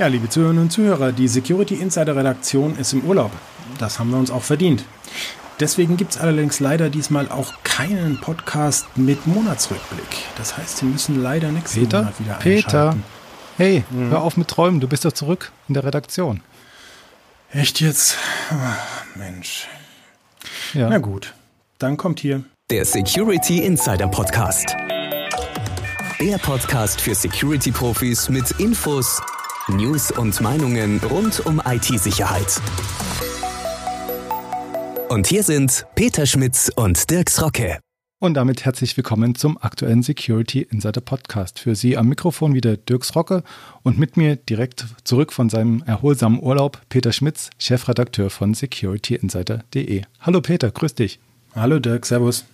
Ja, liebe Zuhörerinnen und Zuhörer, die Security Insider Redaktion ist im Urlaub. Das haben wir uns auch verdient. Deswegen gibt es allerdings leider diesmal auch keinen Podcast mit Monatsrückblick. Das heißt, Sie müssen leider nächsten Peter? Monat wieder Peter, einschalten. hey, hör auf mit Träumen, du bist doch zurück in der Redaktion. Echt jetzt? Ah, Mensch. Ja. Na gut, dann kommt hier. Der Security Insider Podcast. Der Podcast für Security-Profis mit Infos, News und Meinungen rund um IT-Sicherheit. Und hier sind Peter Schmitz und Dirks Rocke. Und damit herzlich willkommen zum aktuellen Security Insider Podcast. Für Sie am Mikrofon wieder Dirks Rocke und mit mir direkt zurück von seinem erholsamen Urlaub Peter Schmitz, Chefredakteur von securityinsider.de. Hallo Peter, grüß dich. Hallo Dirk, Servus.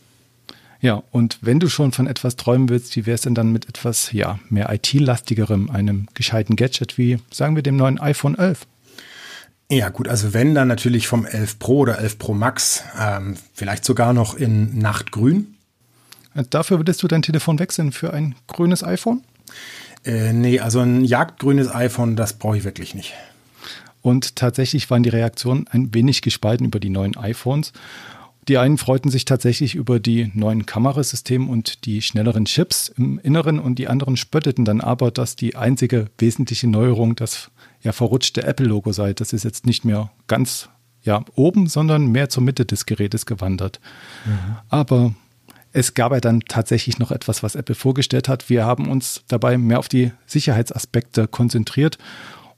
Ja, und wenn du schon von etwas träumen willst, wie wäre es denn dann mit etwas ja, mehr IT-lastigerem, einem gescheiten Gadget wie, sagen wir, dem neuen iPhone 11? Ja gut, also wenn dann natürlich vom 11 Pro oder 11 Pro Max, ähm, vielleicht sogar noch in Nachtgrün. Dafür würdest du dein Telefon wechseln für ein grünes iPhone? Äh, nee, also ein jagdgrünes iPhone, das brauche ich wirklich nicht. Und tatsächlich waren die Reaktionen ein wenig gespalten über die neuen iPhones. Die einen freuten sich tatsächlich über die neuen Kamerasysteme und die schnelleren Chips im Inneren und die anderen spötteten dann aber, dass die einzige wesentliche Neuerung das ja verrutschte Apple-Logo sei. Das ist jetzt nicht mehr ganz ja, oben, sondern mehr zur Mitte des Gerätes gewandert. Aber es gab ja dann tatsächlich noch etwas, was Apple vorgestellt hat. Wir haben uns dabei mehr auf die Sicherheitsaspekte konzentriert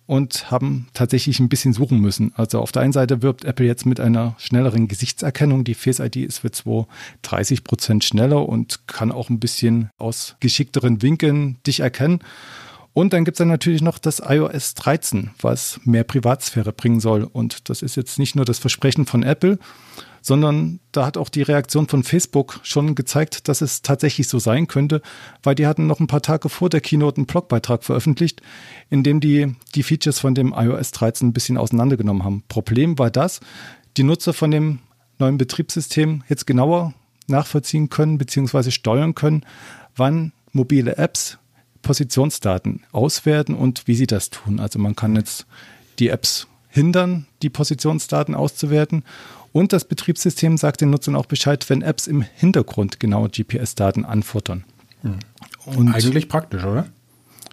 und haben tatsächlich ein bisschen suchen müssen. Also auf der einen Seite wirbt Apple jetzt mit einer schnelleren Gesichtserkennung. Die Face ID ist für 2 30 Prozent schneller und kann auch ein bisschen aus geschickteren Winkeln dich erkennen. Und dann gibt es dann natürlich noch das iOS 13, was mehr Privatsphäre bringen soll. Und das ist jetzt nicht nur das Versprechen von Apple, sondern da hat auch die Reaktion von Facebook schon gezeigt, dass es tatsächlich so sein könnte, weil die hatten noch ein paar Tage vor der Keynote einen Blogbeitrag veröffentlicht, in dem die die Features von dem iOS 13 ein bisschen auseinandergenommen haben. Problem war das, die Nutzer von dem neuen Betriebssystem jetzt genauer nachvollziehen können bzw. steuern können, wann mobile Apps Positionsdaten auswerten und wie sie das tun. Also man kann jetzt die Apps hindern, die Positionsdaten auszuwerten. Und das Betriebssystem sagt den Nutzern auch Bescheid, wenn Apps im Hintergrund genaue GPS-Daten anfuttern. Und Eigentlich praktisch, oder?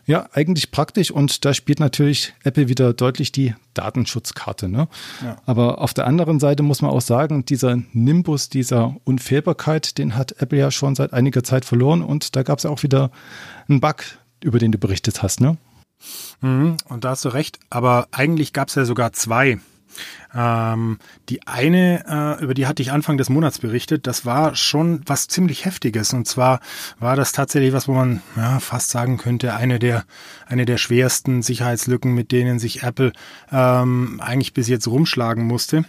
ja, eigentlich praktisch und da spielt natürlich Apple wieder deutlich die Datenschutzkarte. Ne? Ja. Aber auf der anderen Seite muss man auch sagen, dieser Nimbus dieser Unfehlbarkeit, den hat Apple ja schon seit einiger Zeit verloren und da gab es auch wieder einen Bug, über den du berichtet hast. Ne? Mhm, und da hast du recht, aber eigentlich gab es ja sogar zwei. Ähm, die eine, äh, über die hatte ich Anfang des Monats berichtet, das war schon was ziemlich Heftiges. Und zwar war das tatsächlich was, wo man ja, fast sagen könnte, eine der, eine der schwersten Sicherheitslücken, mit denen sich Apple ähm, eigentlich bis jetzt rumschlagen musste.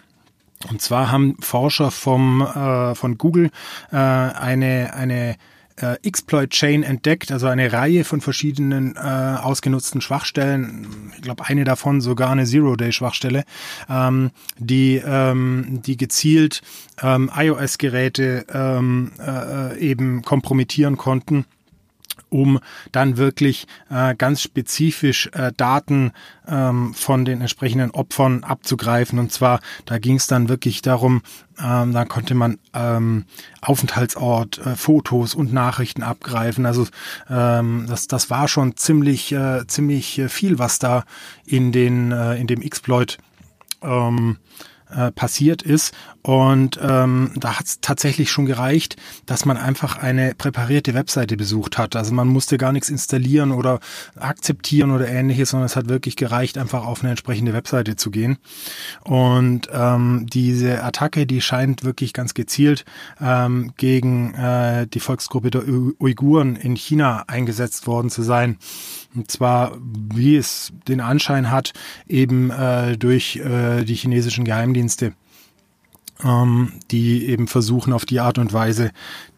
Und zwar haben Forscher vom, äh, von Google äh, eine, eine äh, Exploit Chain entdeckt, also eine Reihe von verschiedenen äh, ausgenutzten Schwachstellen. Ich glaube, eine davon sogar eine Zero-Day-Schwachstelle, ähm, die, ähm, die gezielt ähm, iOS-Geräte ähm, äh, eben kompromittieren konnten um dann wirklich äh, ganz spezifisch äh, Daten ähm, von den entsprechenden Opfern abzugreifen. Und zwar, da ging es dann wirklich darum, ähm, da konnte man ähm, Aufenthaltsort, äh, Fotos und Nachrichten abgreifen. Also ähm, das, das war schon ziemlich, äh, ziemlich äh, viel, was da in den äh, in dem Exploit ähm, äh, passiert ist. Und ähm, da hat es tatsächlich schon gereicht, dass man einfach eine präparierte Webseite besucht hat. Also man musste gar nichts installieren oder akzeptieren oder ähnliches, sondern es hat wirklich gereicht, einfach auf eine entsprechende Webseite zu gehen. Und ähm, diese Attacke, die scheint wirklich ganz gezielt ähm, gegen äh, die Volksgruppe der Uiguren in China eingesetzt worden zu sein. Und zwar, wie es den Anschein hat, eben äh, durch äh, die chinesischen Geheimdienste ähm, die eben versuchen auf die Art und Weise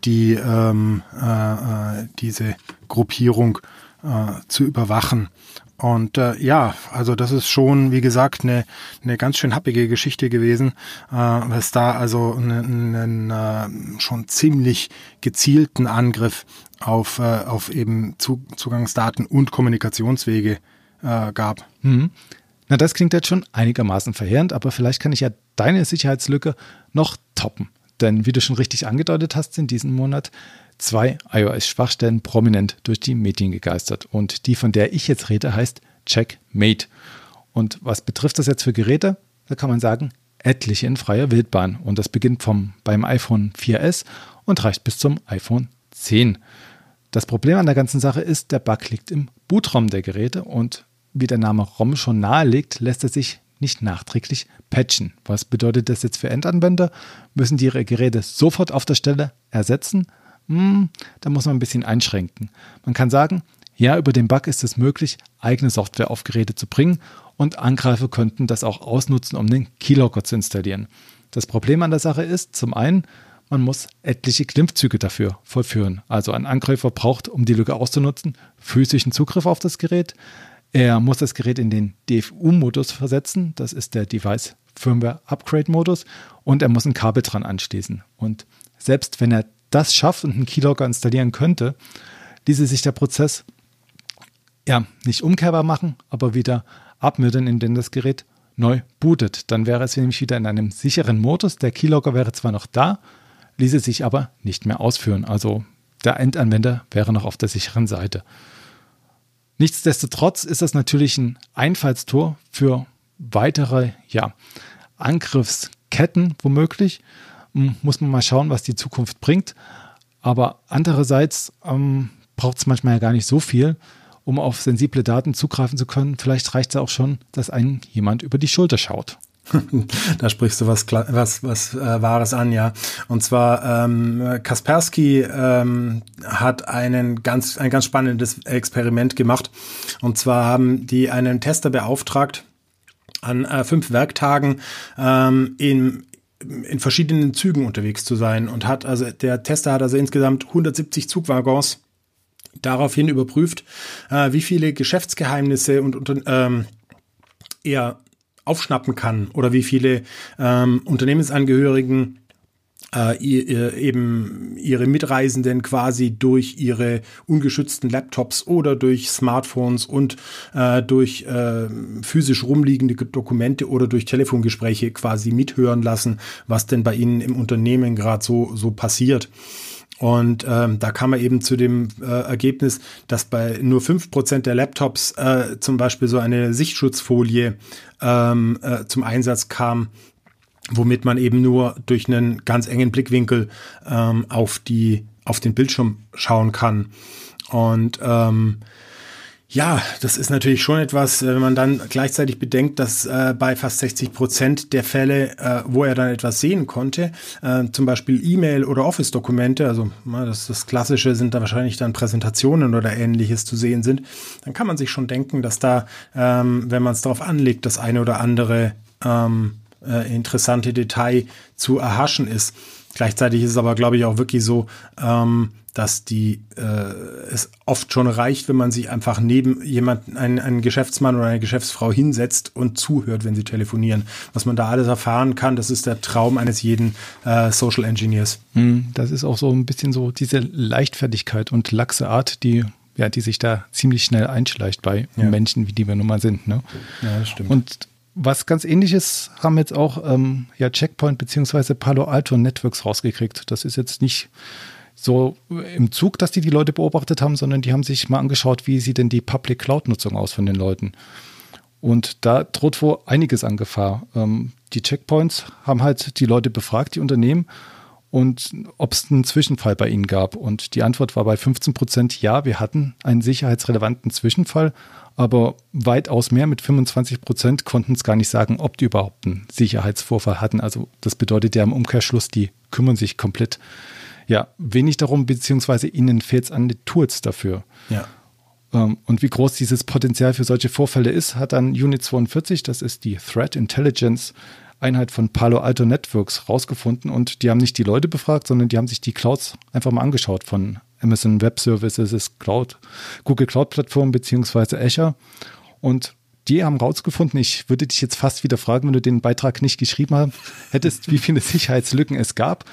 die ähm, äh, äh, diese Gruppierung äh, zu überwachen. Und äh, ja, also das ist schon, wie gesagt, eine, eine ganz schön happige Geschichte gewesen, äh, was da also einen, einen äh, schon ziemlich gezielten Angriff auf, äh, auf eben Zu Zugangsdaten und Kommunikationswege äh, gab. Mhm. Na, das klingt jetzt schon einigermaßen verheerend, aber vielleicht kann ich ja deine Sicherheitslücke noch toppen. Denn wie du schon richtig angedeutet hast, in diesem Monat zwei iOS-Schwachstellen prominent durch die Medien gegeistert. Und die, von der ich jetzt rede, heißt Checkmate. Und was betrifft das jetzt für Geräte? Da kann man sagen, etliche in freier Wildbahn. Und das beginnt vom, beim iPhone 4S und reicht bis zum iPhone 10. Das Problem an der ganzen Sache ist, der Bug liegt im Bootraum der Geräte und wie der Name ROM schon nahelegt, lässt er sich nicht nachträglich patchen. Was bedeutet das jetzt für Endanwender? Müssen die ihre Geräte sofort auf der Stelle ersetzen? Hm, da muss man ein bisschen einschränken. Man kann sagen, ja, über den Bug ist es möglich, eigene Software auf Geräte zu bringen und Angreifer könnten das auch ausnutzen, um den Keylogger zu installieren. Das Problem an der Sache ist, zum einen, man muss etliche Klimmzüge dafür vollführen. Also ein Angreifer braucht, um die Lücke auszunutzen, physischen Zugriff auf das Gerät. Er muss das Gerät in den DFU-Modus versetzen. Das ist der Device Firmware Upgrade Modus. Und er muss ein Kabel dran anschließen. Und selbst wenn er das schafft und einen Keylogger installieren könnte, ließe sich der Prozess ja nicht umkehrbar machen, aber wieder abmildern, indem das Gerät neu bootet. Dann wäre es nämlich wieder in einem sicheren Modus. Der Keylogger wäre zwar noch da, ließe sich aber nicht mehr ausführen. Also der Endanwender wäre noch auf der sicheren Seite. Nichtsdestotrotz ist das natürlich ein Einfallstor für weitere ja, Angriffsketten womöglich. Muss man mal schauen, was die Zukunft bringt. Aber andererseits ähm, braucht es manchmal ja gar nicht so viel, um auf sensible Daten zugreifen zu können. Vielleicht reicht es auch schon, dass einen jemand über die Schulter schaut. da sprichst du was, was, was äh, Wahres an, ja. Und zwar ähm, Kaspersky ähm, hat einen ganz, ein ganz spannendes Experiment gemacht. Und zwar haben die einen Tester beauftragt, an äh, fünf Werktagen ähm, in, in verschiedenen Zügen unterwegs zu sein und hat also der Tester hat also insgesamt 170 Zugwaggons daraufhin überprüft, äh, wie viele Geschäftsgeheimnisse und, ähm, er aufschnappen kann oder wie viele ähm, Unternehmensangehörigen äh, eben ihre Mitreisenden quasi durch ihre ungeschützten Laptops oder durch Smartphones und äh, durch äh, physisch rumliegende Dokumente oder durch Telefongespräche quasi mithören lassen, was denn bei ihnen im Unternehmen gerade so so passiert. Und ähm, da kam er eben zu dem äh, Ergebnis, dass bei nur fünf Prozent der Laptops äh, zum Beispiel so eine Sichtschutzfolie ähm, äh, zum Einsatz kam, womit man eben nur durch einen ganz engen Blickwinkel ähm, auf, die, auf den Bildschirm schauen kann. Und ähm, ja, das ist natürlich schon etwas, wenn man dann gleichzeitig bedenkt, dass äh, bei fast 60 Prozent der Fälle, äh, wo er dann etwas sehen konnte, äh, zum Beispiel E-Mail oder Office-Dokumente, also das, das Klassische sind da wahrscheinlich dann Präsentationen oder ähnliches zu sehen sind, dann kann man sich schon denken, dass da, ähm, wenn man es darauf anlegt, das eine oder andere ähm, äh, interessante Detail zu erhaschen ist. Gleichzeitig ist es aber, glaube ich, auch wirklich so, ähm, dass die äh, es oft schon reicht, wenn man sich einfach neben jemanden, einen, einen Geschäftsmann oder eine Geschäftsfrau hinsetzt und zuhört, wenn sie telefonieren. Was man da alles erfahren kann, das ist der Traum eines jeden äh, Social Engineers. Hm, das ist auch so ein bisschen so diese Leichtfertigkeit und laxe Art, die ja, die sich da ziemlich schnell einschleicht bei ja. Menschen, wie die wir nun mal sind. Ne? Ja, das stimmt. Und was ganz ähnliches haben jetzt auch ähm, ja, Checkpoint bzw. Palo Alto Networks rausgekriegt. Das ist jetzt nicht so im Zug, dass die die Leute beobachtet haben, sondern die haben sich mal angeschaut, wie sieht denn die Public Cloud-Nutzung aus von den Leuten. Und da droht wohl einiges an Gefahr. Ähm, die Checkpoints haben halt die Leute befragt, die Unternehmen, und ob es einen Zwischenfall bei ihnen gab. Und die Antwort war bei 15 Prozent, ja, wir hatten einen sicherheitsrelevanten Zwischenfall, aber weitaus mehr mit 25 Prozent konnten es gar nicht sagen, ob die überhaupt einen Sicherheitsvorfall hatten. Also das bedeutet ja im Umkehrschluss, die kümmern sich komplett ja, wenig darum, beziehungsweise ihnen fehlt es an den Tools dafür. Ja. Ähm, und wie groß dieses Potenzial für solche Vorfälle ist, hat dann Unit 42, das ist die Threat Intelligence Einheit von Palo Alto Networks rausgefunden und die haben nicht die Leute befragt, sondern die haben sich die Clouds einfach mal angeschaut von Amazon Web Services, Cloud, Google Cloud Plattform beziehungsweise Azure und die haben rausgefunden, ich würde dich jetzt fast wieder fragen, wenn du den Beitrag nicht geschrieben hättest, wie viele Sicherheitslücken es gab,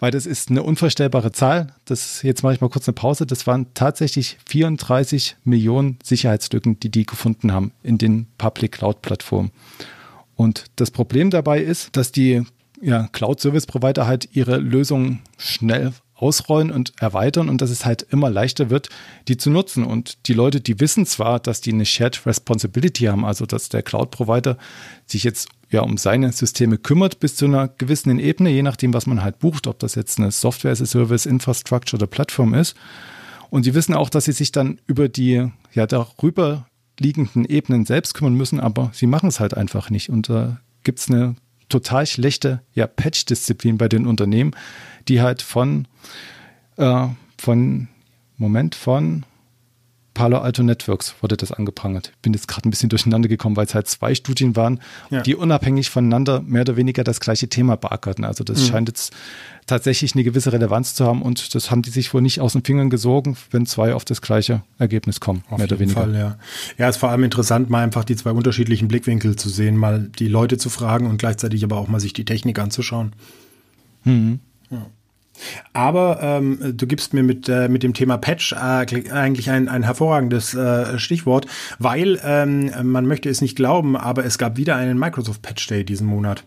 weil das ist eine unvorstellbare Zahl. Das, jetzt mache ich mal kurz eine Pause. Das waren tatsächlich 34 Millionen Sicherheitslücken, die die gefunden haben in den Public Cloud Plattformen. Und das Problem dabei ist, dass die ja, Cloud Service Provider halt ihre Lösungen schnell ausrollen und erweitern und dass es halt immer leichter wird, die zu nutzen. Und die Leute, die wissen zwar, dass die eine Shared Responsibility haben, also dass der Cloud-Provider sich jetzt ja um seine Systeme kümmert bis zu einer gewissen Ebene, je nachdem, was man halt bucht, ob das jetzt eine Software as a Service, Infrastructure oder Plattform ist. Und sie wissen auch, dass sie sich dann über die ja darüber liegenden Ebenen selbst kümmern müssen, aber sie machen es halt einfach nicht. Und da gibt es eine total schlechte ja, Patch-Disziplin bei den Unternehmen, die halt von, äh, von, Moment, von Palo Alto Networks wurde das angeprangert. Ich bin jetzt gerade ein bisschen durcheinander gekommen, weil es halt zwei Studien waren, ja. die unabhängig voneinander mehr oder weniger das gleiche Thema beackerten. Also das mhm. scheint jetzt tatsächlich eine gewisse Relevanz zu haben und das haben die sich wohl nicht aus den Fingern gesogen, wenn zwei auf das gleiche Ergebnis kommen, auf mehr oder weniger. Fall, ja. ja, ist vor allem interessant, mal einfach die zwei unterschiedlichen Blickwinkel zu sehen, mal die Leute zu fragen und gleichzeitig aber auch mal sich die Technik anzuschauen. Mhm. Ja. Aber ähm, du gibst mir mit, äh, mit dem Thema Patch äh, eigentlich ein, ein hervorragendes äh, Stichwort, weil ähm, man möchte es nicht glauben, aber es gab wieder einen Microsoft Patch Day diesen Monat.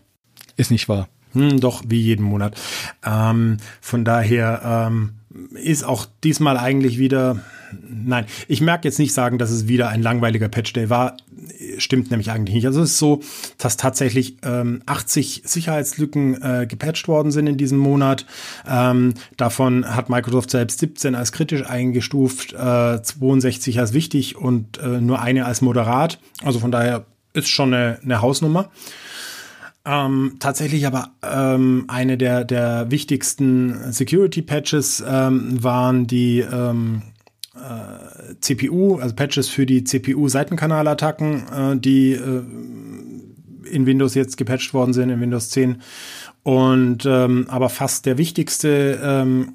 Ist nicht wahr. Hm, doch, wie jeden Monat. Ähm, von daher ähm, ist auch diesmal eigentlich wieder, nein, ich merke jetzt nicht sagen, dass es wieder ein langweiliger Patch Day war. Stimmt nämlich eigentlich nicht. Also es ist so, dass tatsächlich ähm, 80 Sicherheitslücken äh, gepatcht worden sind in diesem Monat. Ähm, davon hat Microsoft selbst 17 als kritisch eingestuft, äh, 62 als wichtig und äh, nur eine als moderat. Also von daher ist schon eine, eine Hausnummer. Ähm, tatsächlich aber ähm, eine der, der wichtigsten Security-Patches ähm, waren die ähm, äh, CPU, also Patches für die CPU-Seitenkanalattacken, äh, die äh, in Windows jetzt gepatcht worden sind, in Windows 10. Und ähm, aber fast der wichtigste ähm,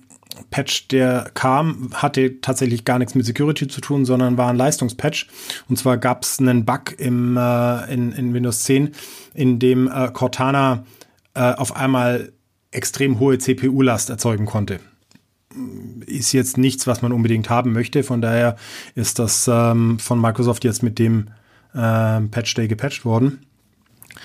Patch, der kam, hatte tatsächlich gar nichts mit Security zu tun, sondern war ein Leistungspatch. Und zwar gab es einen Bug im, äh, in, in Windows 10, in dem äh, Cortana äh, auf einmal extrem hohe CPU-Last erzeugen konnte. Ist jetzt nichts, was man unbedingt haben möchte. Von daher ist das ähm, von Microsoft jetzt mit dem äh, Patch Day gepatcht worden.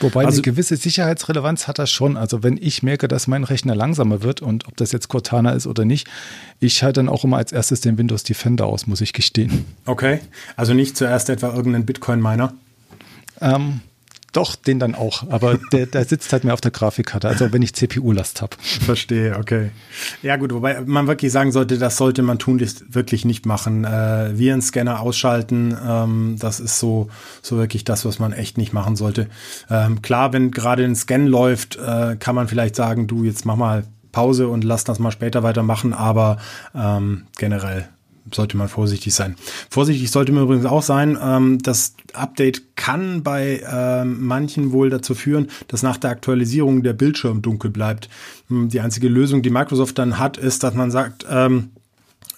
Wobei also, eine gewisse Sicherheitsrelevanz hat das schon. Also wenn ich merke, dass mein Rechner langsamer wird und ob das jetzt Cortana ist oder nicht, ich schalte dann auch immer als erstes den Windows Defender aus, muss ich gestehen. Okay, also nicht zuerst etwa irgendeinen Bitcoin-Miner? Ähm, doch, den dann auch. Aber der, der sitzt halt mehr auf der Grafikkarte, also wenn ich CPU-Last habe. Verstehe, okay. Ja gut, wobei man wirklich sagen sollte, das sollte man tunlichst wirklich nicht machen. Äh, Virenscanner ausschalten, ähm, das ist so, so wirklich das, was man echt nicht machen sollte. Ähm, klar, wenn gerade ein Scan läuft, äh, kann man vielleicht sagen, du, jetzt mach mal Pause und lass das mal später weitermachen, aber ähm, generell sollte man vorsichtig sein. Vorsichtig sollte man übrigens auch sein, ähm, das Update kann bei ähm, manchen wohl dazu führen, dass nach der Aktualisierung der Bildschirm dunkel bleibt. Hm, die einzige Lösung, die Microsoft dann hat, ist, dass man sagt, ähm,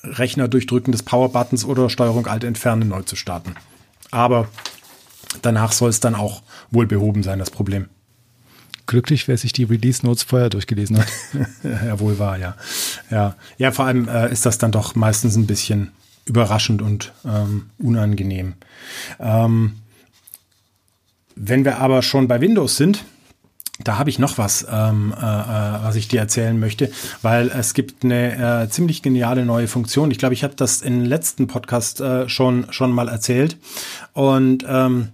Rechner durchdrücken des Power-Buttons oder Steuerung Alt entfernen neu zu starten. Aber danach soll es dann auch wohl behoben sein, das Problem. Glücklich, wer sich die Release Notes vorher durchgelesen hat. ja, wohl wahr, ja. Ja, ja vor allem äh, ist das dann doch meistens ein bisschen überraschend und ähm, unangenehm. Ähm, wenn wir aber schon bei Windows sind, da habe ich noch was, ähm, äh, äh, was ich dir erzählen möchte, weil es gibt eine äh, ziemlich geniale neue Funktion. Ich glaube, ich habe das im letzten Podcast äh, schon schon mal erzählt und ähm,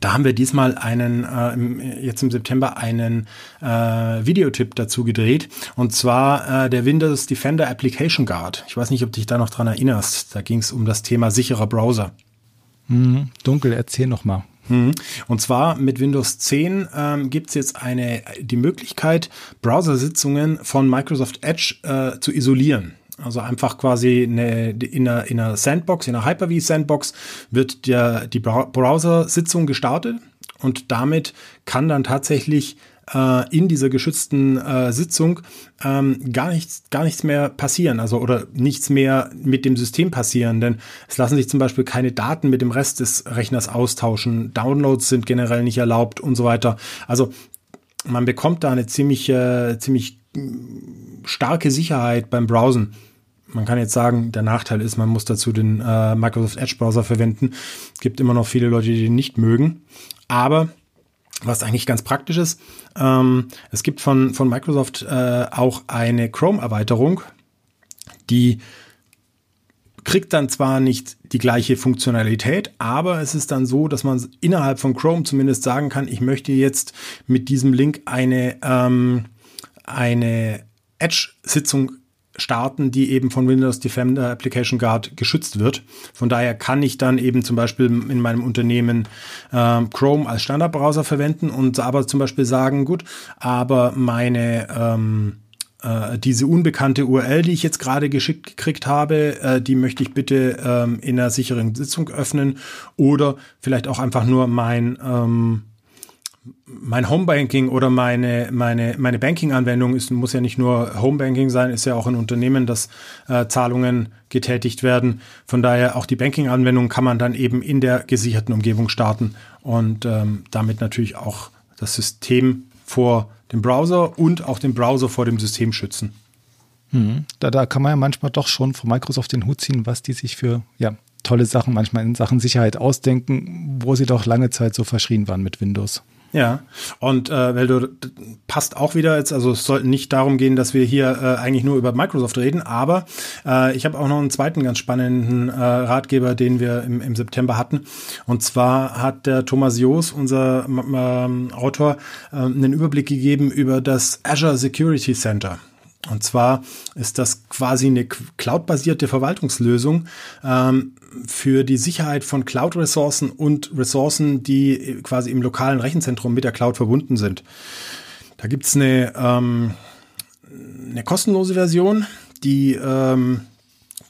da haben wir diesmal einen, äh, jetzt im September einen äh, Videotipp dazu gedreht. Und zwar äh, der Windows Defender Application Guard. Ich weiß nicht, ob du dich da noch dran erinnerst. Da ging es um das Thema sicherer Browser. Mhm, dunkel, erzähl noch mal. Mhm. Und zwar mit Windows 10 ähm, gibt es jetzt eine die Möglichkeit, Browsersitzungen von Microsoft Edge äh, zu isolieren. Also einfach quasi eine, in, einer, in einer Sandbox, in einer Hyper-V Sandbox wird der, die Browser-Sitzung gestartet und damit kann dann tatsächlich äh, in dieser geschützten äh, Sitzung ähm, gar nichts, gar nichts mehr passieren, also oder nichts mehr mit dem System passieren, denn es lassen sich zum Beispiel keine Daten mit dem Rest des Rechners austauschen, Downloads sind generell nicht erlaubt und so weiter. Also man bekommt da eine ziemlich, äh, ziemlich starke Sicherheit beim Browsen. Man kann jetzt sagen, der Nachteil ist, man muss dazu den äh, Microsoft Edge Browser verwenden. Es gibt immer noch viele Leute, die den nicht mögen. Aber was eigentlich ganz praktisch ist, ähm, es gibt von, von Microsoft äh, auch eine Chrome-Erweiterung, die kriegt dann zwar nicht die gleiche Funktionalität, aber es ist dann so, dass man innerhalb von Chrome zumindest sagen kann, ich möchte jetzt mit diesem Link eine, ähm, eine Edge-Sitzung starten, die eben von Windows Defender Application Guard geschützt wird. Von daher kann ich dann eben zum Beispiel in meinem Unternehmen ähm, Chrome als Standardbrowser verwenden und aber zum Beispiel sagen, gut, aber meine ähm, äh, diese unbekannte URL, die ich jetzt gerade geschickt gekriegt habe, äh, die möchte ich bitte ähm, in einer sicheren Sitzung öffnen oder vielleicht auch einfach nur mein ähm, mein Homebanking oder meine, meine, meine Banking-Anwendung ist, muss ja nicht nur Homebanking sein, ist ja auch ein Unternehmen, dass äh, Zahlungen getätigt werden. Von daher auch die Banking-Anwendung kann man dann eben in der gesicherten Umgebung starten und ähm, damit natürlich auch das System vor dem Browser und auch den Browser vor dem System schützen. Hm. Da, da kann man ja manchmal doch schon von Microsoft den Hut ziehen, was die sich für ja, tolle Sachen manchmal in Sachen Sicherheit ausdenken, wo sie doch lange Zeit so verschrien waren mit Windows. Ja, und äh, weil du passt auch wieder jetzt, also es sollte nicht darum gehen, dass wir hier äh, eigentlich nur über Microsoft reden, aber äh, ich habe auch noch einen zweiten ganz spannenden äh, Ratgeber, den wir im, im September hatten. Und zwar hat der Thomas Joos, unser äh, Autor, äh, einen Überblick gegeben über das Azure Security Center. Und zwar ist das quasi eine cloud-basierte Verwaltungslösung ähm, für die Sicherheit von Cloud-Ressourcen und Ressourcen, die quasi im lokalen Rechenzentrum mit der Cloud verbunden sind. Da gibt's eine, ähm, eine kostenlose Version, die ähm,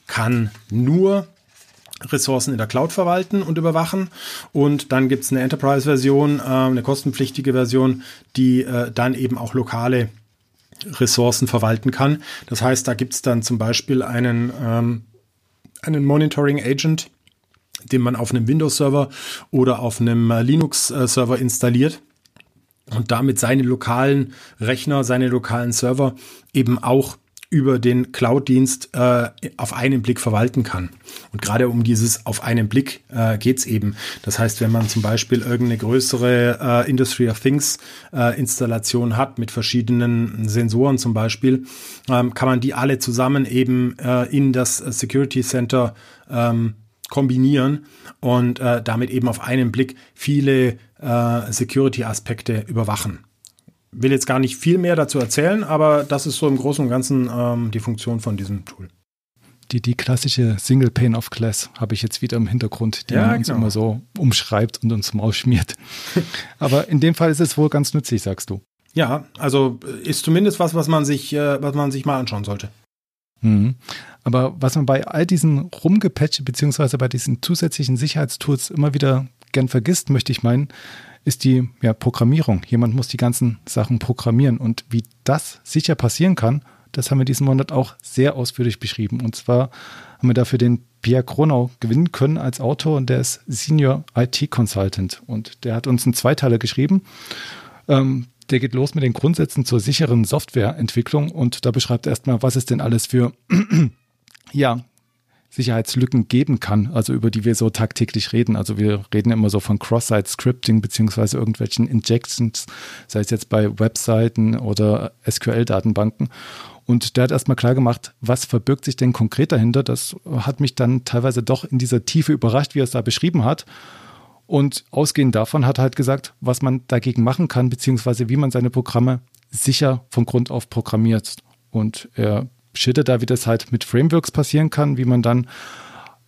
kann nur Ressourcen in der Cloud verwalten und überwachen. Und dann gibt's eine Enterprise-Version, äh, eine kostenpflichtige Version, die äh, dann eben auch lokale Ressourcen verwalten kann. Das heißt, da gibt es dann zum Beispiel einen, ähm, einen Monitoring Agent, den man auf einem Windows-Server oder auf einem äh, Linux-Server installiert und damit seine lokalen Rechner, seine lokalen Server eben auch über den Cloud-Dienst äh, auf einen Blick verwalten kann. Und gerade um dieses auf einen Blick äh, geht eben. Das heißt, wenn man zum Beispiel irgendeine größere äh, Industry of Things äh, Installation hat mit verschiedenen Sensoren zum Beispiel, ähm, kann man die alle zusammen eben äh, in das Security Center ähm, kombinieren und äh, damit eben auf einen Blick viele äh, Security-Aspekte überwachen will jetzt gar nicht viel mehr dazu erzählen, aber das ist so im Großen und Ganzen ähm, die Funktion von diesem Tool. Die, die klassische Single Pane of Glass habe ich jetzt wieder im Hintergrund, die ja, uns genau. immer so umschreibt und uns Maus schmiert. aber in dem Fall ist es wohl ganz nützlich, sagst du. Ja, also ist zumindest was, was man sich, äh, was man sich mal anschauen sollte. Mhm. Aber was man bei all diesen Rumgepatche beziehungsweise bei diesen zusätzlichen Sicherheitstools immer wieder gern vergisst, möchte ich meinen, ist die ja, Programmierung. Jemand muss die ganzen Sachen programmieren. Und wie das sicher passieren kann, das haben wir diesen Monat auch sehr ausführlich beschrieben. Und zwar haben wir dafür den Pierre Kronau gewinnen können als Autor und der ist Senior IT Consultant. Und der hat uns einen Zweiteiler geschrieben. Ähm, der geht los mit den Grundsätzen zur sicheren Softwareentwicklung und da beschreibt er erstmal, was es denn alles für ja, Sicherheitslücken geben kann, also über die wir so tagtäglich reden. Also wir reden immer so von Cross-Site-Scripting beziehungsweise irgendwelchen Injections, sei es jetzt bei Webseiten oder SQL-Datenbanken. Und der hat erstmal klar gemacht, was verbirgt sich denn konkret dahinter. Das hat mich dann teilweise doch in dieser Tiefe überrascht, wie er es da beschrieben hat. Und ausgehend davon hat er halt gesagt, was man dagegen machen kann, beziehungsweise wie man seine Programme sicher von Grund auf programmiert. Und er schildert da, wie das halt mit Frameworks passieren kann, wie man dann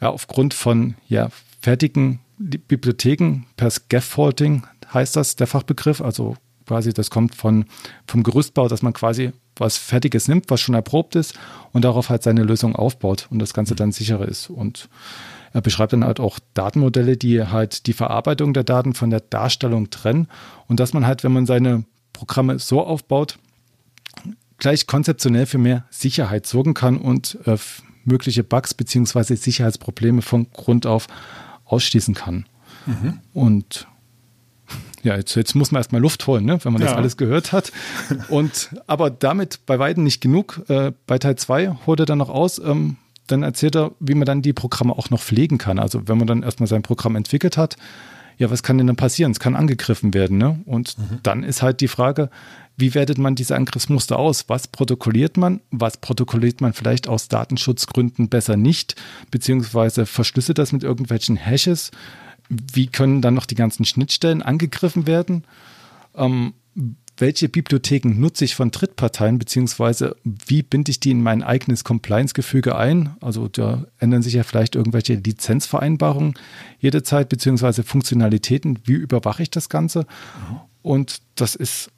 ja, aufgrund von ja, fertigen Bibliotheken per Scaffolding heißt das der Fachbegriff, also quasi das kommt von, vom Gerüstbau, dass man quasi was Fertiges nimmt, was schon erprobt ist und darauf halt seine Lösung aufbaut und das Ganze dann sicherer ist. Und er beschreibt dann halt auch Datenmodelle, die halt die Verarbeitung der Daten von der Darstellung trennen und dass man halt, wenn man seine Programme so aufbaut, gleich konzeptionell für mehr Sicherheit sorgen kann und äh, mögliche Bugs bzw. Sicherheitsprobleme von Grund auf ausschließen kann. Mhm. Und ja, jetzt, jetzt muss man erstmal Luft holen, ne, wenn man ja. das alles gehört hat. Und aber damit bei weitem nicht genug. Äh, bei Teil 2 holt er dann noch aus, ähm, dann erzählt er, wie man dann die Programme auch noch pflegen kann. Also wenn man dann erstmal sein Programm entwickelt hat, ja, was kann denn dann passieren? Es kann angegriffen werden, ne? Und mhm. dann ist halt die Frage, wie wertet man diese Angriffsmuster aus? Was protokolliert man? Was protokolliert man vielleicht aus Datenschutzgründen besser nicht? Beziehungsweise verschlüsselt das mit irgendwelchen Hashes? Wie können dann noch die ganzen Schnittstellen angegriffen werden? Ähm, welche Bibliotheken nutze ich von Drittparteien, beziehungsweise wie binde ich die in mein eigenes Compliance-Gefüge ein? Also da ändern sich ja vielleicht irgendwelche Lizenzvereinbarungen jederzeit, beziehungsweise Funktionalitäten. Wie überwache ich das Ganze? Mhm. Und das ist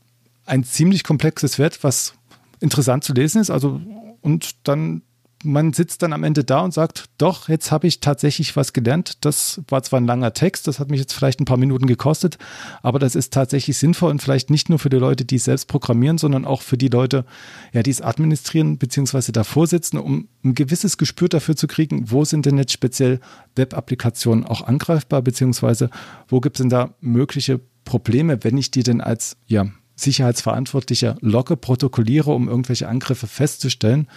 ein ziemlich komplexes Wert, was interessant zu lesen ist. Also, und dann man sitzt dann am Ende da und sagt, doch, jetzt habe ich tatsächlich was gelernt. Das war zwar ein langer Text, das hat mich jetzt vielleicht ein paar Minuten gekostet, aber das ist tatsächlich sinnvoll und vielleicht nicht nur für die Leute, die es selbst programmieren, sondern auch für die Leute, ja, die es administrieren bzw. davor sitzen, um ein gewisses Gespür dafür zu kriegen, wo sind denn jetzt speziell Web-Applikationen auch angreifbar, beziehungsweise wo gibt es denn da mögliche Probleme, wenn ich die denn als ja, Sicherheitsverantwortlicher logge, protokolliere, um irgendwelche Angriffe festzustellen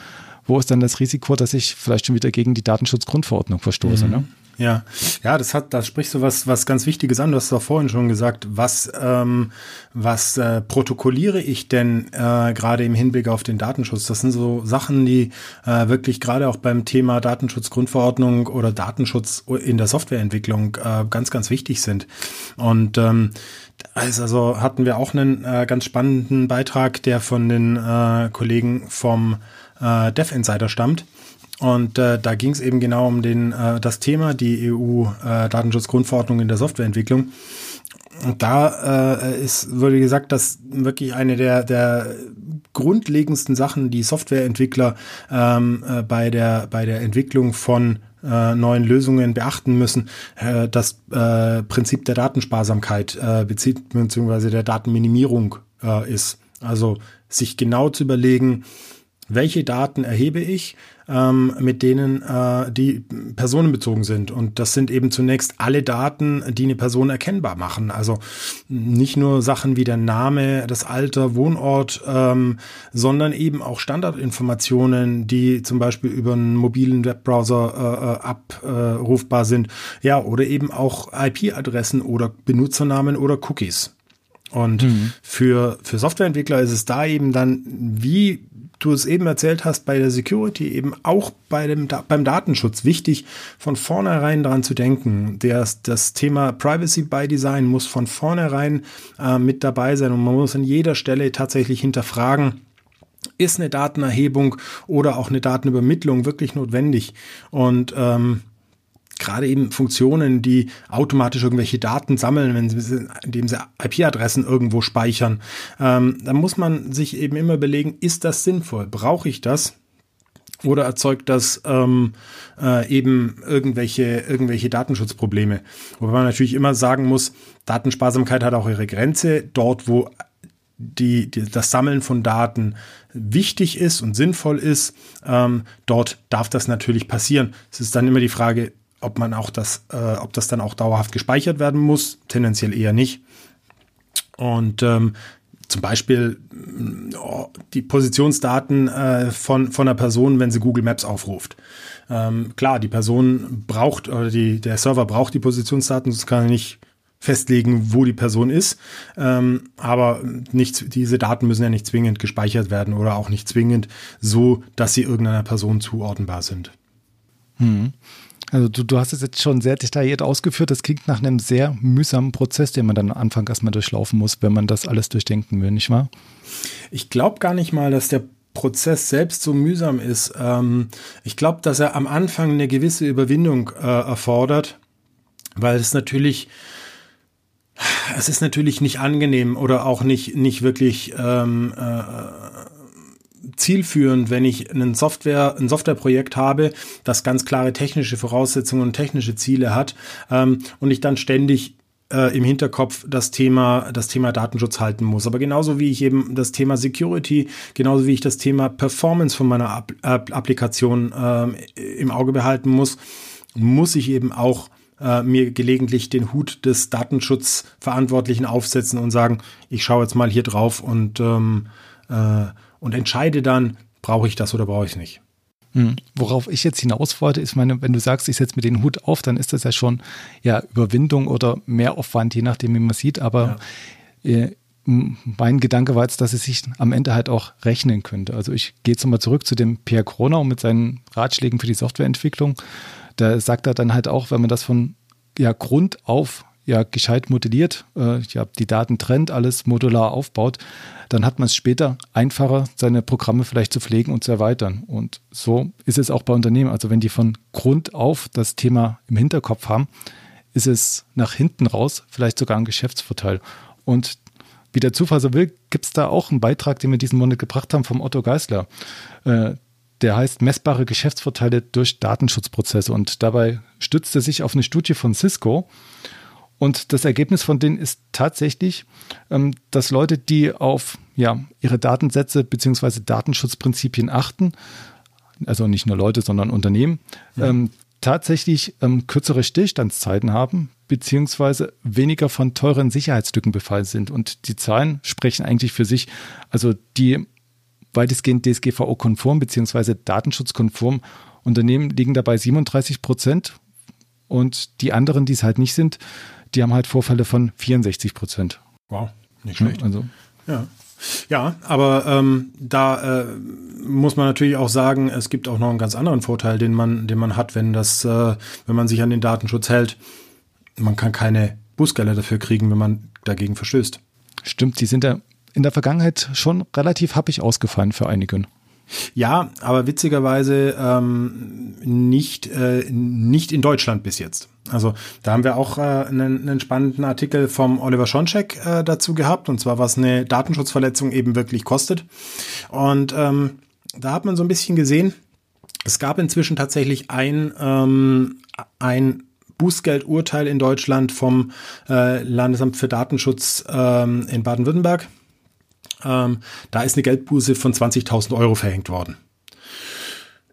wo ist dann das Risiko, dass ich vielleicht schon wieder gegen die Datenschutzgrundverordnung verstoße? Mhm. Ne? Ja, ja, das hat, da sprichst du was, was ganz Wichtiges an. Du hast doch vorhin schon gesagt, was, ähm, was äh, protokolliere ich denn äh, gerade im Hinblick auf den Datenschutz? Das sind so Sachen, die äh, wirklich gerade auch beim Thema Datenschutzgrundverordnung oder Datenschutz in der Softwareentwicklung äh, ganz, ganz wichtig sind. Und ähm, also hatten wir auch einen äh, ganz spannenden Beitrag, der von den äh, Kollegen vom äh, Dev Insider stammt. Und äh, da ging es eben genau um den, äh, das Thema, die EU-Datenschutzgrundverordnung äh, in der Softwareentwicklung. Und da äh, ist, wurde gesagt, dass wirklich eine der, der grundlegendsten Sachen, die Softwareentwickler ähm, äh, bei, der, bei der Entwicklung von äh, neuen Lösungen beachten müssen, äh, das äh, Prinzip der Datensparsamkeit äh, bezieht, beziehungsweise der Datenminimierung äh, ist. Also sich genau zu überlegen, welche Daten erhebe ich, ähm, mit denen äh, die personenbezogen sind. Und das sind eben zunächst alle Daten, die eine Person erkennbar machen. Also nicht nur Sachen wie der Name, das Alter, Wohnort, ähm, sondern eben auch Standardinformationen, die zum Beispiel über einen mobilen Webbrowser äh, abrufbar sind. Ja, oder eben auch IP-Adressen oder Benutzernamen oder Cookies. Und mhm. für, für Softwareentwickler ist es da eben dann, wie du es eben erzählt hast, bei der Security eben auch bei dem, beim Datenschutz wichtig, von vornherein daran zu denken. Das, das Thema Privacy by Design muss von vornherein äh, mit dabei sein und man muss an jeder Stelle tatsächlich hinterfragen, ist eine Datenerhebung oder auch eine Datenübermittlung wirklich notwendig? Und ähm, gerade eben Funktionen, die automatisch irgendwelche Daten sammeln, wenn sie, indem sie IP-Adressen irgendwo speichern, ähm, dann muss man sich eben immer überlegen, ist das sinnvoll? Brauche ich das? Oder erzeugt das ähm, äh, eben irgendwelche, irgendwelche Datenschutzprobleme? Wobei man natürlich immer sagen muss, Datensparsamkeit hat auch ihre Grenze. Dort, wo die, die, das Sammeln von Daten wichtig ist und sinnvoll ist, ähm, dort darf das natürlich passieren. Es ist dann immer die Frage, ob man auch das, äh, ob das dann auch dauerhaft gespeichert werden muss, tendenziell eher nicht. Und ähm, zum Beispiel oh, die Positionsdaten äh, von, von einer Person, wenn sie Google Maps aufruft. Ähm, klar, die Person braucht, oder die, der Server braucht die Positionsdaten, sonst kann er nicht festlegen, wo die Person ist. Ähm, aber nicht, diese Daten müssen ja nicht zwingend gespeichert werden oder auch nicht zwingend so, dass sie irgendeiner Person zuordnenbar sind. Hm. Also du, du hast es jetzt schon sehr detailliert ausgeführt. Das klingt nach einem sehr mühsamen Prozess, den man dann am Anfang erstmal durchlaufen muss, wenn man das alles durchdenken will, nicht wahr? Ich glaube gar nicht mal, dass der Prozess selbst so mühsam ist. Ähm, ich glaube, dass er am Anfang eine gewisse Überwindung äh, erfordert, weil es natürlich es ist natürlich nicht angenehm oder auch nicht, nicht wirklich ähm, äh, zielführend, wenn ich einen Software, ein Softwareprojekt habe, das ganz klare technische Voraussetzungen und technische Ziele hat ähm, und ich dann ständig äh, im Hinterkopf das Thema, das Thema Datenschutz halten muss. Aber genauso wie ich eben das Thema Security, genauso wie ich das Thema Performance von meiner App Applikation äh, im Auge behalten muss, muss ich eben auch äh, mir gelegentlich den Hut des Datenschutzverantwortlichen aufsetzen und sagen, ich schaue jetzt mal hier drauf und, ähm, äh, und entscheide dann, brauche ich das oder brauche ich es nicht. Hm. Worauf ich jetzt hinaus wollte, ist meine, wenn du sagst, ich setze mir den Hut auf, dann ist das ja schon ja Überwindung oder Mehraufwand, je nachdem, wie man sieht. Aber ja. äh, mein Gedanke war jetzt, dass es sich am Ende halt auch rechnen könnte. Also ich gehe jetzt nochmal zurück zu dem Pierre Kroner mit seinen Ratschlägen für die Softwareentwicklung. Da sagt er dann halt auch, wenn man das von ja, Grund auf ja, gescheit modelliert, äh, ja, die Daten trennt, alles modular aufbaut, dann hat man es später einfacher, seine Programme vielleicht zu pflegen und zu erweitern. Und so ist es auch bei Unternehmen. Also wenn die von Grund auf das Thema im Hinterkopf haben, ist es nach hinten raus vielleicht sogar ein Geschäftsvorteil. Und wie der Zufall so will, gibt es da auch einen Beitrag, den wir diesen Monat gebracht haben vom Otto Geisler. Äh, der heißt messbare Geschäftsvorteile durch Datenschutzprozesse. Und dabei stützt er sich auf eine Studie von Cisco. Und das Ergebnis von denen ist tatsächlich, ähm, dass Leute, die auf ja, ihre Datensätze bzw. Datenschutzprinzipien achten, also nicht nur Leute, sondern Unternehmen, ja. ähm, tatsächlich ähm, kürzere Stillstandszeiten haben, beziehungsweise weniger von teuren Sicherheitslücken befallen sind. Und die Zahlen sprechen eigentlich für sich. Also die weitestgehend DSGVO-konform beziehungsweise datenschutzkonform Unternehmen liegen dabei 37 Prozent und die anderen, die es halt nicht sind, die haben halt Vorfälle von 64 Prozent. Wow, nicht schlecht. Ja, also. Ja. Ja, aber ähm, da äh, muss man natürlich auch sagen, es gibt auch noch einen ganz anderen Vorteil, den man, den man hat, wenn das, äh, wenn man sich an den Datenschutz hält. Man kann keine Bußgelder dafür kriegen, wenn man dagegen verstößt. Stimmt, die sind ja in der Vergangenheit schon relativ happig ausgefallen für einigen. Ja, aber witzigerweise ähm, nicht, äh, nicht in Deutschland bis jetzt. Also da haben wir auch äh, einen, einen spannenden Artikel vom Oliver Schoncheck äh, dazu gehabt, und zwar was eine Datenschutzverletzung eben wirklich kostet. Und ähm, da hat man so ein bisschen gesehen, es gab inzwischen tatsächlich ein, ähm, ein Bußgeldurteil in Deutschland vom äh, Landesamt für Datenschutz ähm, in Baden-Württemberg. Ähm, da ist eine Geldbuße von 20.000 Euro verhängt worden.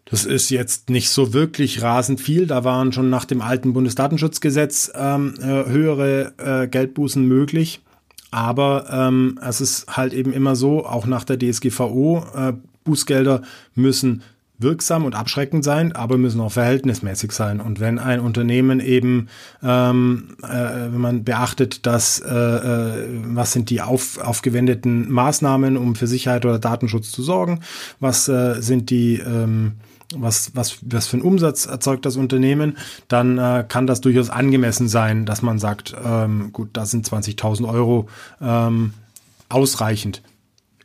Das ist jetzt nicht so wirklich rasend viel. Da waren schon nach dem alten Bundesdatenschutzgesetz ähm, äh, höhere äh, Geldbußen möglich. Aber ähm, es ist halt eben immer so, auch nach der DSGVO, äh, Bußgelder müssen wirksam und abschreckend sein, aber müssen auch verhältnismäßig sein. Und wenn ein Unternehmen eben, ähm, äh, wenn man beachtet, dass äh, äh, was sind die auf, aufgewendeten Maßnahmen, um für Sicherheit oder Datenschutz zu sorgen, was äh, sind die ähm, was, was, was für einen Umsatz erzeugt das Unternehmen, dann äh, kann das durchaus angemessen sein, dass man sagt, ähm, gut, da sind 20.000 Euro ähm, ausreichend.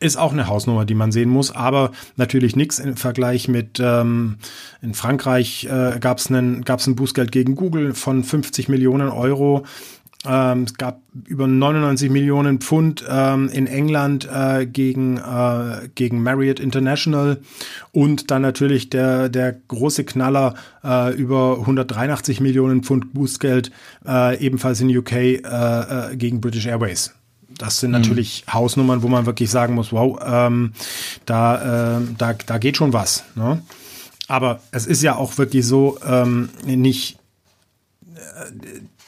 Ist auch eine Hausnummer, die man sehen muss, aber natürlich nichts im Vergleich mit ähm, in Frankreich äh, gab es einen gab's ein Bußgeld gegen Google von 50 Millionen Euro. Ähm, es gab über 99 Millionen Pfund ähm, in England äh, gegen, äh, gegen Marriott International und dann natürlich der, der große Knaller äh, über 183 Millionen Pfund Bußgeld äh, ebenfalls in UK äh, äh, gegen British Airways. Das sind natürlich mhm. Hausnummern, wo man wirklich sagen muss, wow, ähm, da, äh, da, da geht schon was. Ne? Aber es ist ja auch wirklich so, ähm, nicht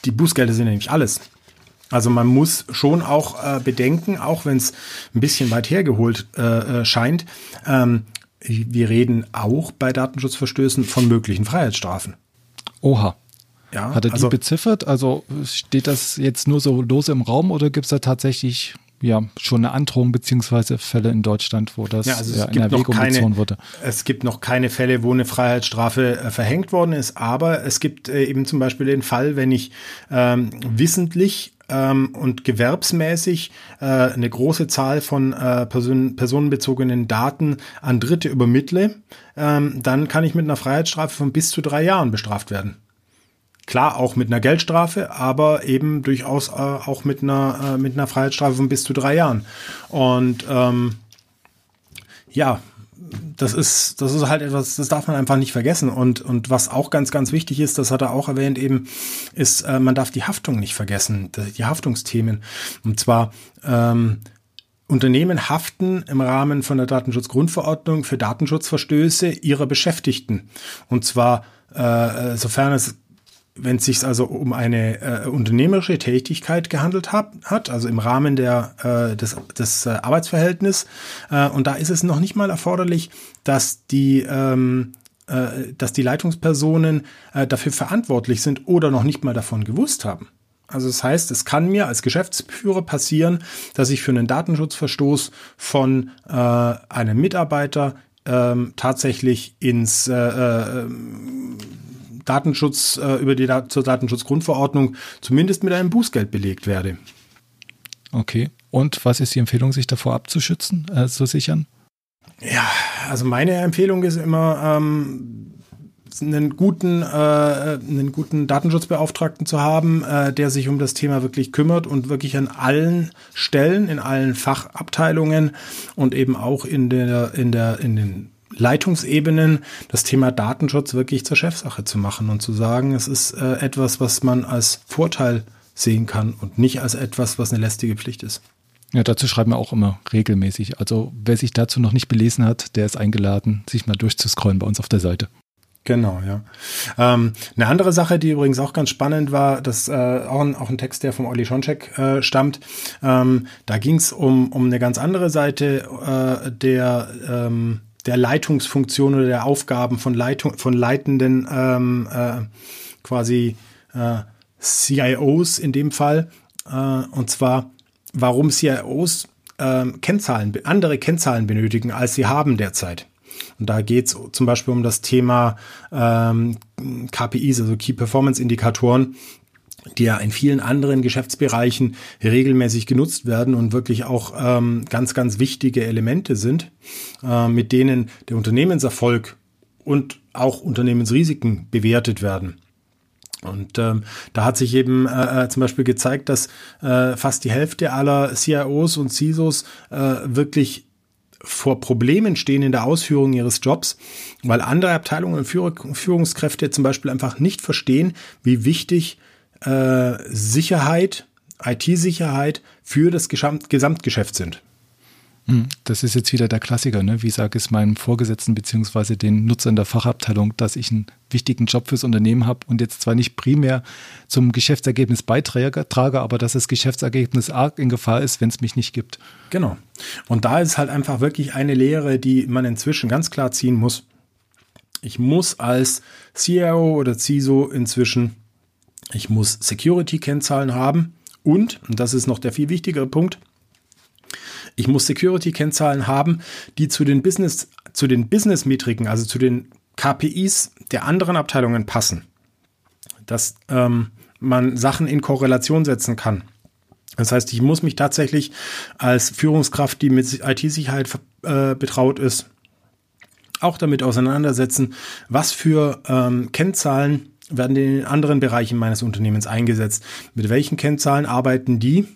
die Bußgelder sind ja nämlich alles. Also man muss schon auch äh, bedenken, auch wenn es ein bisschen weit hergeholt äh, äh, scheint, ähm, wir reden auch bei Datenschutzverstößen von möglichen Freiheitsstrafen. Oha. Ja, Hat er also, die beziffert? Also steht das jetzt nur so lose im Raum oder gibt es da tatsächlich ja schon eine Androhung beziehungsweise Fälle in Deutschland, wo das ja, also ja, in Erwägung keine, gezogen wurde. Es gibt noch keine Fälle, wo eine Freiheitsstrafe äh, verhängt worden ist, aber es gibt äh, eben zum Beispiel den Fall, wenn ich ähm, wissentlich ähm, und gewerbsmäßig äh, eine große Zahl von äh, person personenbezogenen Daten an Dritte übermittle, ähm, dann kann ich mit einer Freiheitsstrafe von bis zu drei Jahren bestraft werden. Klar, auch mit einer Geldstrafe, aber eben durchaus äh, auch mit einer, äh, mit einer Freiheitsstrafe von bis zu drei Jahren. Und ähm, ja, das ist, das ist halt etwas, das darf man einfach nicht vergessen. Und, und was auch ganz, ganz wichtig ist, das hat er auch erwähnt eben, ist, äh, man darf die Haftung nicht vergessen, die Haftungsthemen. Und zwar, ähm, Unternehmen haften im Rahmen von der Datenschutzgrundverordnung für Datenschutzverstöße ihrer Beschäftigten. Und zwar, äh, sofern es wenn es sich also um eine äh, unternehmerische Tätigkeit gehandelt hab, hat, also im Rahmen der, äh, des, des äh, Arbeitsverhältnisses, äh, und da ist es noch nicht mal erforderlich, dass die, ähm, äh, dass die Leitungspersonen äh, dafür verantwortlich sind oder noch nicht mal davon gewusst haben. Also das heißt, es kann mir als Geschäftsführer passieren, dass ich für einen Datenschutzverstoß von äh, einem Mitarbeiter ähm, tatsächlich ins äh, äh, Datenschutz, äh, über die Dat zur Datenschutzgrundverordnung zumindest mit einem Bußgeld belegt werde. Okay. Und was ist die Empfehlung, sich davor abzuschützen, äh, zu sichern? Ja, also meine Empfehlung ist immer, ähm, einen guten, äh, einen guten Datenschutzbeauftragten zu haben, äh, der sich um das Thema wirklich kümmert und wirklich an allen Stellen, in allen Fachabteilungen und eben auch in der, in der, in den Leitungsebenen das Thema Datenschutz wirklich zur Chefsache zu machen und zu sagen, es ist äh, etwas, was man als Vorteil sehen kann und nicht als etwas, was eine lästige Pflicht ist. Ja, dazu schreiben wir auch immer regelmäßig. Also wer sich dazu noch nicht belesen hat, der ist eingeladen, sich mal durchzuscrollen bei uns auf der Seite. Genau, ja. Ähm, eine andere Sache, die übrigens auch ganz spannend war, das äh, auch, ein, auch ein Text, der vom Olli Schoncheck äh, stammt. Ähm, da ging es um, um eine ganz andere Seite äh, der ähm, der Leitungsfunktion oder der Aufgaben von Leitung, von leitenden ähm, äh, quasi äh, CIOs in dem Fall. Äh, und zwar, warum CIOs äh, Kennzahlen, andere Kennzahlen benötigen, als sie haben derzeit. Und da geht es zum Beispiel um das Thema ähm, KPIs, also Key Performance Indikatoren, die ja in vielen anderen Geschäftsbereichen regelmäßig genutzt werden und wirklich auch ähm, ganz, ganz wichtige Elemente sind, äh, mit denen der Unternehmenserfolg und auch Unternehmensrisiken bewertet werden. Und ähm, da hat sich eben äh, äh zum Beispiel gezeigt, dass äh, fast die Hälfte aller CIOs und CISOs äh, wirklich vor Problemen stehen in der Ausführung ihres Jobs, weil andere Abteilungen und Führungskräfte zum Beispiel einfach nicht verstehen, wie wichtig äh, Sicherheit, IT-Sicherheit für das Gesamt Gesamtgeschäft sind. Hm, das ist jetzt wieder der Klassiker, ne? Wie sage ich es meinem Vorgesetzten beziehungsweise den Nutzern der Fachabteilung, dass ich einen wichtigen Job fürs Unternehmen habe und jetzt zwar nicht primär zum Geschäftsergebnis beitrage, aber dass das Geschäftsergebnis arg in Gefahr ist, wenn es mich nicht gibt. Genau. Und da ist halt einfach wirklich eine Lehre, die man inzwischen ganz klar ziehen muss. Ich muss als CIO oder CISO inzwischen ich muss Security-Kennzahlen haben und, und das ist noch der viel wichtigere Punkt, ich muss Security-Kennzahlen haben, die zu den Business, zu den Business-Metriken, also zu den KPIs der anderen Abteilungen passen. Dass ähm, man Sachen in Korrelation setzen kann. Das heißt, ich muss mich tatsächlich als Führungskraft, die mit IT-Sicherheit äh, betraut ist, auch damit auseinandersetzen, was für ähm, Kennzahlen werden in den anderen Bereichen meines Unternehmens eingesetzt. Mit welchen Kennzahlen arbeiten die?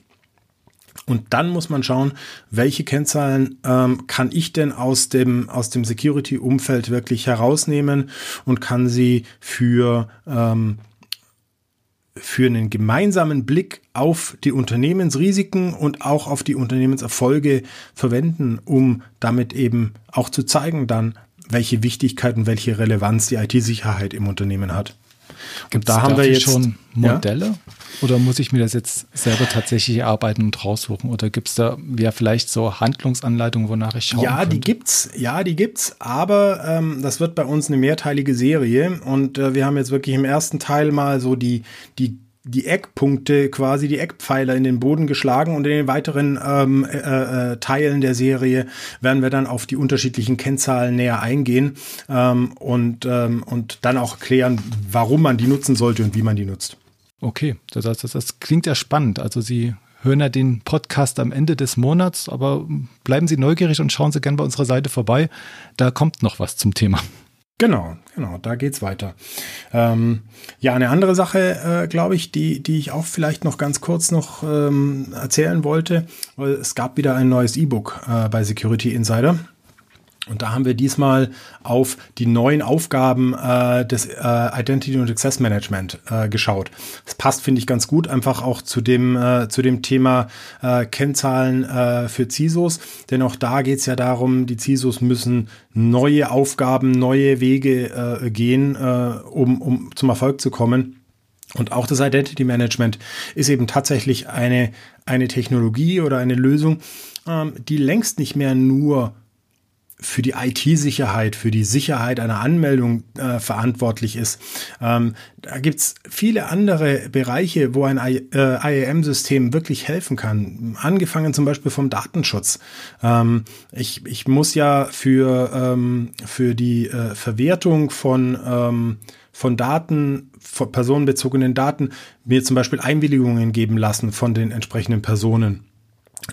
Und dann muss man schauen, welche Kennzahlen ähm, kann ich denn aus dem, aus dem Security-Umfeld wirklich herausnehmen und kann sie für, ähm, für einen gemeinsamen Blick auf die Unternehmensrisiken und auch auf die Unternehmenserfolge verwenden, um damit eben auch zu zeigen dann, welche Wichtigkeit und welche Relevanz die IT-Sicherheit im Unternehmen hat. Gibt da haben wir jetzt schon Modelle? Ja? Oder muss ich mir das jetzt selber tatsächlich erarbeiten und raussuchen? Oder gibt es da ja vielleicht so Handlungsanleitungen, wonach ich schauen Ja, könnte? die gibt's, ja, die gibt's, aber ähm, das wird bei uns eine mehrteilige Serie und äh, wir haben jetzt wirklich im ersten Teil mal so die, die die Eckpunkte, quasi die Eckpfeiler in den Boden geschlagen und in den weiteren ähm, äh, äh, Teilen der Serie werden wir dann auf die unterschiedlichen Kennzahlen näher eingehen ähm, und, ähm, und dann auch erklären, warum man die nutzen sollte und wie man die nutzt. Okay, das, das, das klingt ja spannend. Also Sie hören ja den Podcast am Ende des Monats, aber bleiben Sie neugierig und schauen Sie gerne bei unserer Seite vorbei. Da kommt noch was zum Thema. Genau, genau, da geht's weiter. Ähm, ja, eine andere Sache, äh, glaube ich, die, die ich auch vielleicht noch ganz kurz noch ähm, erzählen wollte, es gab wieder ein neues E-Book äh, bei Security Insider. Und da haben wir diesmal auf die neuen Aufgaben äh, des äh, Identity und Access Management äh, geschaut. Das passt, finde ich, ganz gut einfach auch zu dem, äh, zu dem Thema äh, Kennzahlen äh, für CISOs. Denn auch da geht es ja darum, die CISOs müssen neue Aufgaben, neue Wege äh, gehen, äh, um, um zum Erfolg zu kommen. Und auch das Identity Management ist eben tatsächlich eine, eine Technologie oder eine Lösung, ähm, die längst nicht mehr nur für die IT-Sicherheit, für die Sicherheit einer Anmeldung äh, verantwortlich ist. Ähm, da gibt's viele andere Bereiche, wo ein äh, IAM-System wirklich helfen kann. Angefangen zum Beispiel vom Datenschutz. Ähm, ich, ich muss ja für, ähm, für die äh, Verwertung von, ähm, von Daten, von personenbezogenen Daten, mir zum Beispiel Einwilligungen geben lassen von den entsprechenden Personen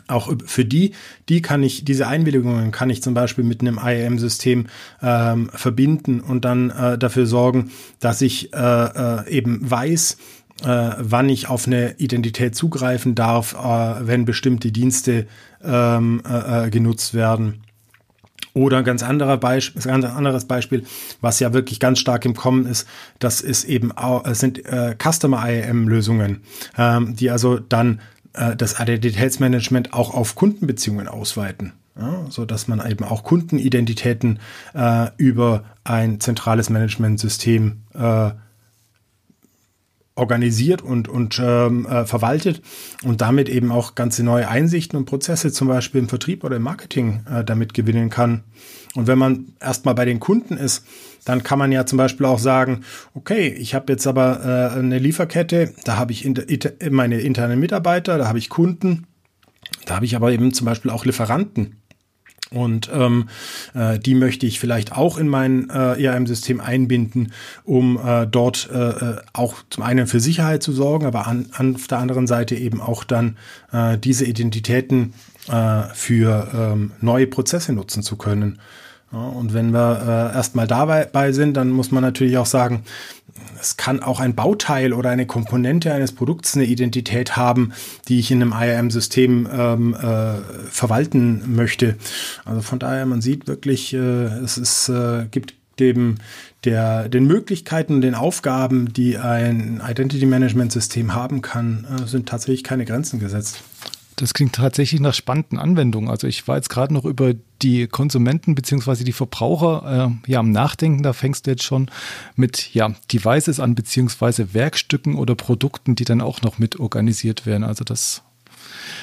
auch für die, die kann ich, diese Einwilligungen kann ich zum Beispiel mit einem IAM-System ähm, verbinden und dann äh, dafür sorgen, dass ich äh, äh, eben weiß, äh, wann ich auf eine Identität zugreifen darf, äh, wenn bestimmte Dienste ähm, äh, äh genutzt werden. Oder ein ganz, anderer ein ganz anderes Beispiel, was ja wirklich ganz stark im Kommen ist, das ist eben auch, sind äh, Customer IAM-Lösungen, ähm, die also dann äh, das Identitätsmanagement auch auf Kundenbeziehungen ausweiten. Ja, so dass man eben auch Kundenidentitäten äh, über ein zentrales Managementsystem äh, organisiert und, und ähm, äh, verwaltet und damit eben auch ganze neue Einsichten und Prozesse zum Beispiel im Vertrieb oder im Marketing äh, damit gewinnen kann. Und wenn man erstmal bei den Kunden ist, dann kann man ja zum Beispiel auch sagen, okay, ich habe jetzt aber äh, eine Lieferkette, da habe ich inter, meine internen Mitarbeiter, da habe ich Kunden, da habe ich aber eben zum Beispiel auch Lieferanten. Und ähm, äh, die möchte ich vielleicht auch in mein äh, ERM-System einbinden, um äh, dort äh, äh, auch zum einen für Sicherheit zu sorgen, aber an, an auf der anderen Seite eben auch dann äh, diese Identitäten äh, für ähm, neue Prozesse nutzen zu können. Und wenn wir äh, erstmal dabei sind, dann muss man natürlich auch sagen, es kann auch ein Bauteil oder eine Komponente eines Produkts eine Identität haben, die ich in einem IAM-System ähm, äh, verwalten möchte. Also von daher, man sieht wirklich, äh, es ist, äh, gibt dem der, den Möglichkeiten und den Aufgaben, die ein Identity Management System haben kann, äh, sind tatsächlich keine Grenzen gesetzt. Das klingt tatsächlich nach spannenden Anwendungen. Also ich war jetzt gerade noch über die Konsumenten beziehungsweise die Verbraucher äh, ja am Nachdenken. Da fängst du jetzt schon mit ja Devices an beziehungsweise Werkstücken oder Produkten, die dann auch noch mit organisiert werden. Also das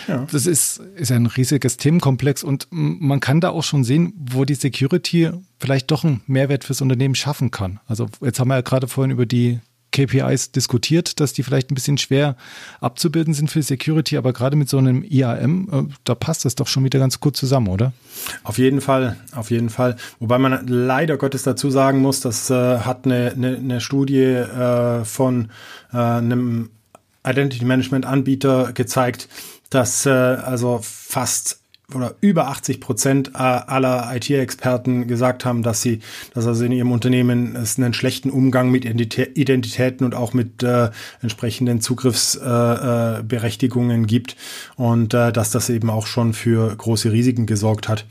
ja. Das ist, ist ein riesiges Themenkomplex und man kann da auch schon sehen, wo die Security vielleicht doch einen Mehrwert fürs Unternehmen schaffen kann. Also jetzt haben wir ja gerade vorhin über die KPIs diskutiert, dass die vielleicht ein bisschen schwer abzubilden sind für Security, aber gerade mit so einem IAM, äh, da passt das doch schon wieder ganz gut zusammen, oder? Auf jeden Fall, auf jeden Fall. Wobei man leider Gottes dazu sagen muss, das äh, hat eine, eine, eine Studie äh, von äh, einem Identity Management Anbieter gezeigt, dass äh, also fast oder über 80 Prozent aller IT-Experten gesagt haben, dass sie, dass also in ihrem Unternehmen es einen schlechten Umgang mit Identitäten und auch mit äh, entsprechenden Zugriffsberechtigungen äh, gibt und äh, dass das eben auch schon für große Risiken gesorgt hat.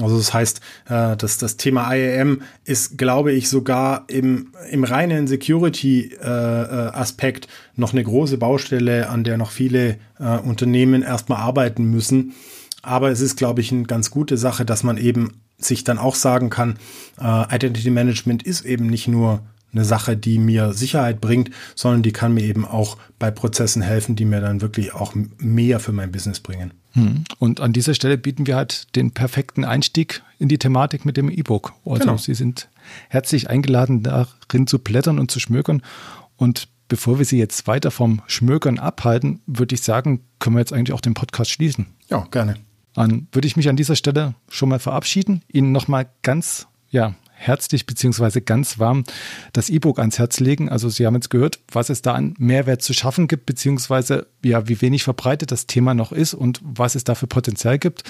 Also das heißt, äh, dass das Thema IAM ist, glaube ich, sogar im, im reinen Security-Aspekt äh, äh noch eine große Baustelle, an der noch viele äh, Unternehmen erstmal arbeiten müssen aber es ist, glaube ich, eine ganz gute Sache, dass man eben sich dann auch sagen kann, äh, Identity Management ist eben nicht nur eine Sache, die mir Sicherheit bringt, sondern die kann mir eben auch bei Prozessen helfen, die mir dann wirklich auch mehr für mein Business bringen. Hm. Und an dieser Stelle bieten wir halt den perfekten Einstieg in die Thematik mit dem E-Book. Also genau. Sie sind herzlich eingeladen, darin zu blättern und zu schmökern. Und bevor wir Sie jetzt weiter vom Schmökern abhalten, würde ich sagen, können wir jetzt eigentlich auch den Podcast schließen. Ja, gerne. Dann würde ich mich an dieser Stelle schon mal verabschieden, Ihnen nochmal ganz, ja, herzlich beziehungsweise ganz warm das E-Book ans Herz legen. Also Sie haben jetzt gehört, was es da an Mehrwert zu schaffen gibt, beziehungsweise ja, wie wenig verbreitet das Thema noch ist und was es da für Potenzial gibt.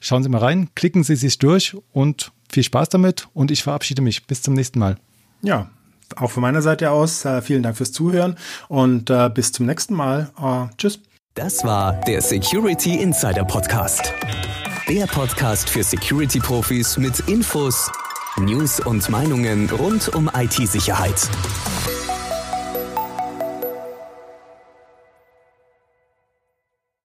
Schauen Sie mal rein, klicken Sie sich durch und viel Spaß damit und ich verabschiede mich. Bis zum nächsten Mal. Ja, auch von meiner Seite aus äh, vielen Dank fürs Zuhören und äh, bis zum nächsten Mal. Äh, tschüss. Das war der Security Insider Podcast. Der Podcast für Security-Profis mit Infos, News und Meinungen rund um IT-Sicherheit.